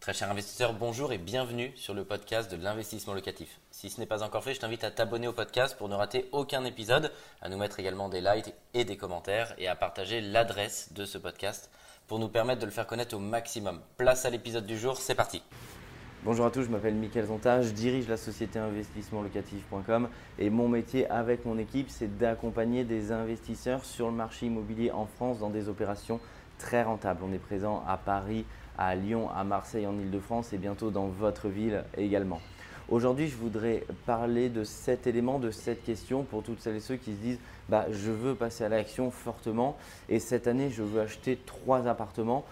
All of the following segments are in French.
Très cher investisseur, bonjour et bienvenue sur le podcast de l'investissement locatif. Si ce n'est pas encore fait, je t'invite à t'abonner au podcast pour ne rater aucun épisode, à nous mettre également des likes et des commentaires et à partager l'adresse de ce podcast pour nous permettre de le faire connaître au maximum. Place à l'épisode du jour, c'est parti. Bonjour à tous, je m'appelle Mickaël Zonta, je dirige la société investissementlocatif.com et mon métier avec mon équipe, c'est d'accompagner des investisseurs sur le marché immobilier en France dans des opérations très rentables. On est présent à Paris, à Lyon, à Marseille, en Ile-de-France et bientôt dans votre ville également. Aujourd'hui, je voudrais parler de cet élément, de cette question pour toutes celles et ceux qui se disent bah, je veux passer à l'action fortement et cette année, je veux acheter trois appartements.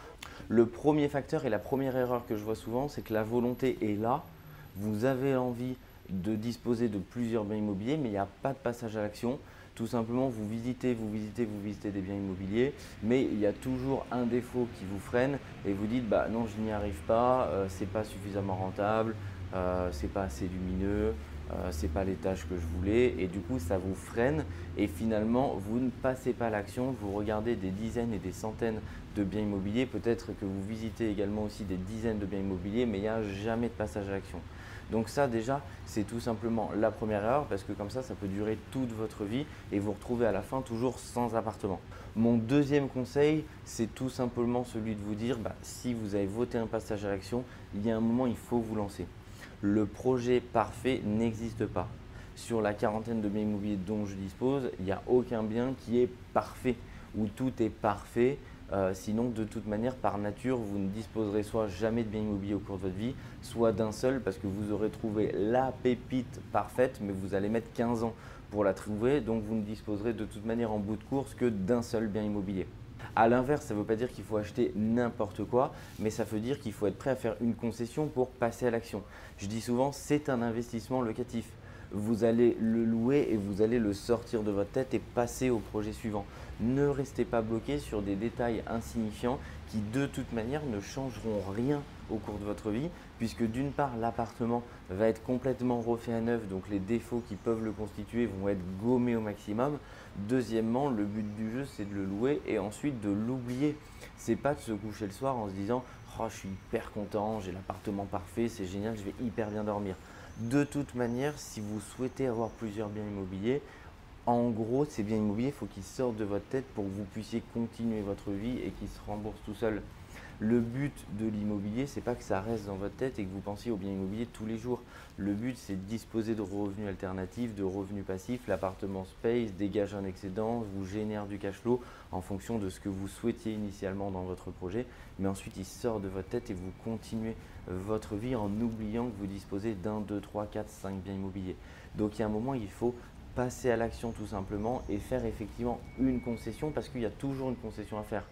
Le premier facteur et la première erreur que je vois souvent, c'est que la volonté est là. Vous avez envie de disposer de plusieurs biens immobiliers, mais il n'y a pas de passage à l'action. Tout simplement, vous visitez, vous visitez, vous visitez des biens immobiliers, mais il y a toujours un défaut qui vous freine et vous dites bah non, je n'y arrive pas, euh, c'est pas suffisamment rentable, euh, c'est pas assez lumineux, euh, c'est pas l'étage que je voulais et du coup ça vous freine et finalement vous ne passez pas l'action, vous regardez des dizaines et des centaines de biens immobiliers, peut-être que vous visitez également aussi des dizaines de biens immobiliers, mais il n'y a jamais de passage à l'action. Donc ça déjà, c'est tout simplement la première erreur parce que comme ça, ça peut durer toute votre vie et vous retrouvez à la fin toujours sans appartement. Mon deuxième conseil, c'est tout simplement celui de vous dire, bah, si vous avez voté un passage à l'action, il y a un moment, il faut vous lancer. Le projet parfait n'existe pas. Sur la quarantaine de biens immobiliers dont je dispose, il n'y a aucun bien qui est parfait, où tout est parfait, euh, sinon, de toute manière, par nature, vous ne disposerez soit jamais de bien immobilier au cours de votre vie, soit d'un seul parce que vous aurez trouvé la pépite parfaite, mais vous allez mettre 15 ans pour la trouver. Donc, vous ne disposerez de toute manière en bout de course que d'un seul bien immobilier. A l'inverse, ça ne veut pas dire qu'il faut acheter n'importe quoi, mais ça veut dire qu'il faut être prêt à faire une concession pour passer à l'action. Je dis souvent, c'est un investissement locatif vous allez le louer et vous allez le sortir de votre tête et passer au projet suivant. Ne restez pas bloqué sur des détails insignifiants qui de toute manière ne changeront rien au cours de votre vie, puisque d'une part l'appartement va être complètement refait à neuf, donc les défauts qui peuvent le constituer vont être gommés au maximum. Deuxièmement, le but du jeu c'est de le louer et ensuite de l'oublier. C'est pas de se coucher le soir en se disant oh, je suis hyper content, j'ai l'appartement parfait, c'est génial, je vais hyper bien dormir. De toute manière, si vous souhaitez avoir plusieurs biens immobiliers, en gros, ces biens immobiliers, il faut qu'ils sortent de votre tête pour que vous puissiez continuer votre vie et qu'ils se remboursent tout seuls. Le but de l'immobilier, c'est pas que ça reste dans votre tête et que vous pensiez aux biens immobiliers tous les jours. Le but, c'est de disposer de revenus alternatifs, de revenus passifs. L'appartement space dégage un excédent, vous génère du cash flow en fonction de ce que vous souhaitiez initialement dans votre projet. Mais ensuite, il sort de votre tête et vous continuez votre vie en oubliant que vous disposez d'un, deux, trois, quatre, cinq biens immobiliers. Donc, il y a un moment, il faut passer à l'action tout simplement et faire effectivement une concession parce qu'il y a toujours une concession à faire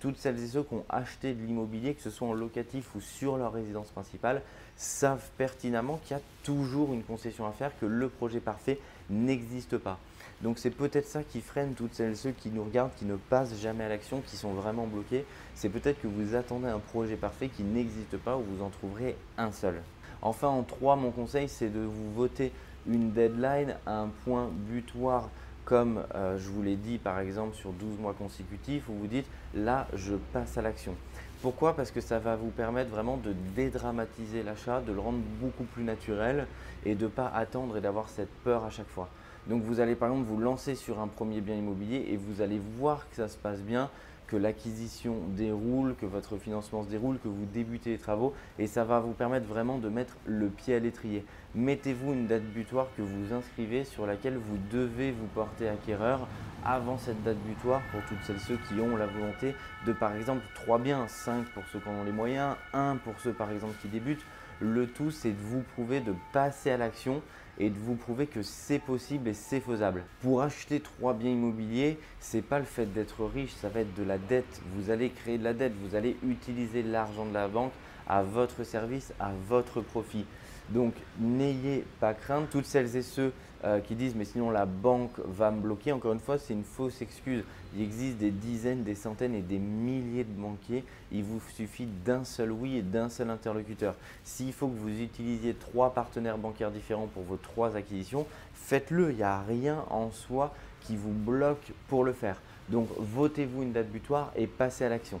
toutes celles et ceux qui ont acheté de l'immobilier, que ce soit en locatif ou sur leur résidence principale, savent pertinemment qu'il y a toujours une concession à faire, que le projet parfait n'existe pas. Donc c'est peut-être ça qui freine toutes celles et ceux qui nous regardent, qui ne passent jamais à l'action, qui sont vraiment bloqués. C'est peut-être que vous attendez un projet parfait qui n'existe pas ou vous en trouverez un seul. Enfin, en trois, mon conseil, c'est de vous voter une deadline, un point butoir comme euh, je vous l'ai dit par exemple sur 12 mois consécutifs, où vous dites là je passe à l'action. Pourquoi? Parce que ça va vous permettre vraiment de dédramatiser l'achat, de le rendre beaucoup plus naturel et de ne pas attendre et d'avoir cette peur à chaque fois. Donc vous allez par exemple vous lancer sur un premier bien immobilier et vous allez voir que ça se passe bien, que l'acquisition déroule, que votre financement se déroule, que vous débutez les travaux et ça va vous permettre vraiment de mettre le pied à l'étrier. Mettez-vous une date butoir que vous inscrivez sur laquelle vous devez vous porter acquéreur avant cette date butoir pour toutes celles et ceux qui ont la volonté de par exemple 3 biens, 5 pour ceux qui en ont les moyens, 1 pour ceux par exemple qui débutent. Le tout c'est de vous prouver de passer à l'action et de vous prouver que c'est possible et c'est faisable. Pour acheter trois biens immobiliers, c'est pas le fait d'être riche, ça va être de la dette. Vous allez créer de la dette, vous allez utiliser l'argent de la banque à votre service, à votre profit. Donc n'ayez pas crainte. Toutes celles et ceux euh, qui disent mais sinon la banque va me bloquer, encore une fois, c'est une fausse excuse. Il existe des dizaines, des centaines et des milliers de banquiers. Il vous suffit d'un seul oui et d'un seul interlocuteur. S'il faut que vous utilisiez trois partenaires bancaires différents pour vos trois acquisitions, faites-le. Il n'y a rien en soi qui vous bloque pour le faire. Donc votez-vous une date butoir et passez à l'action.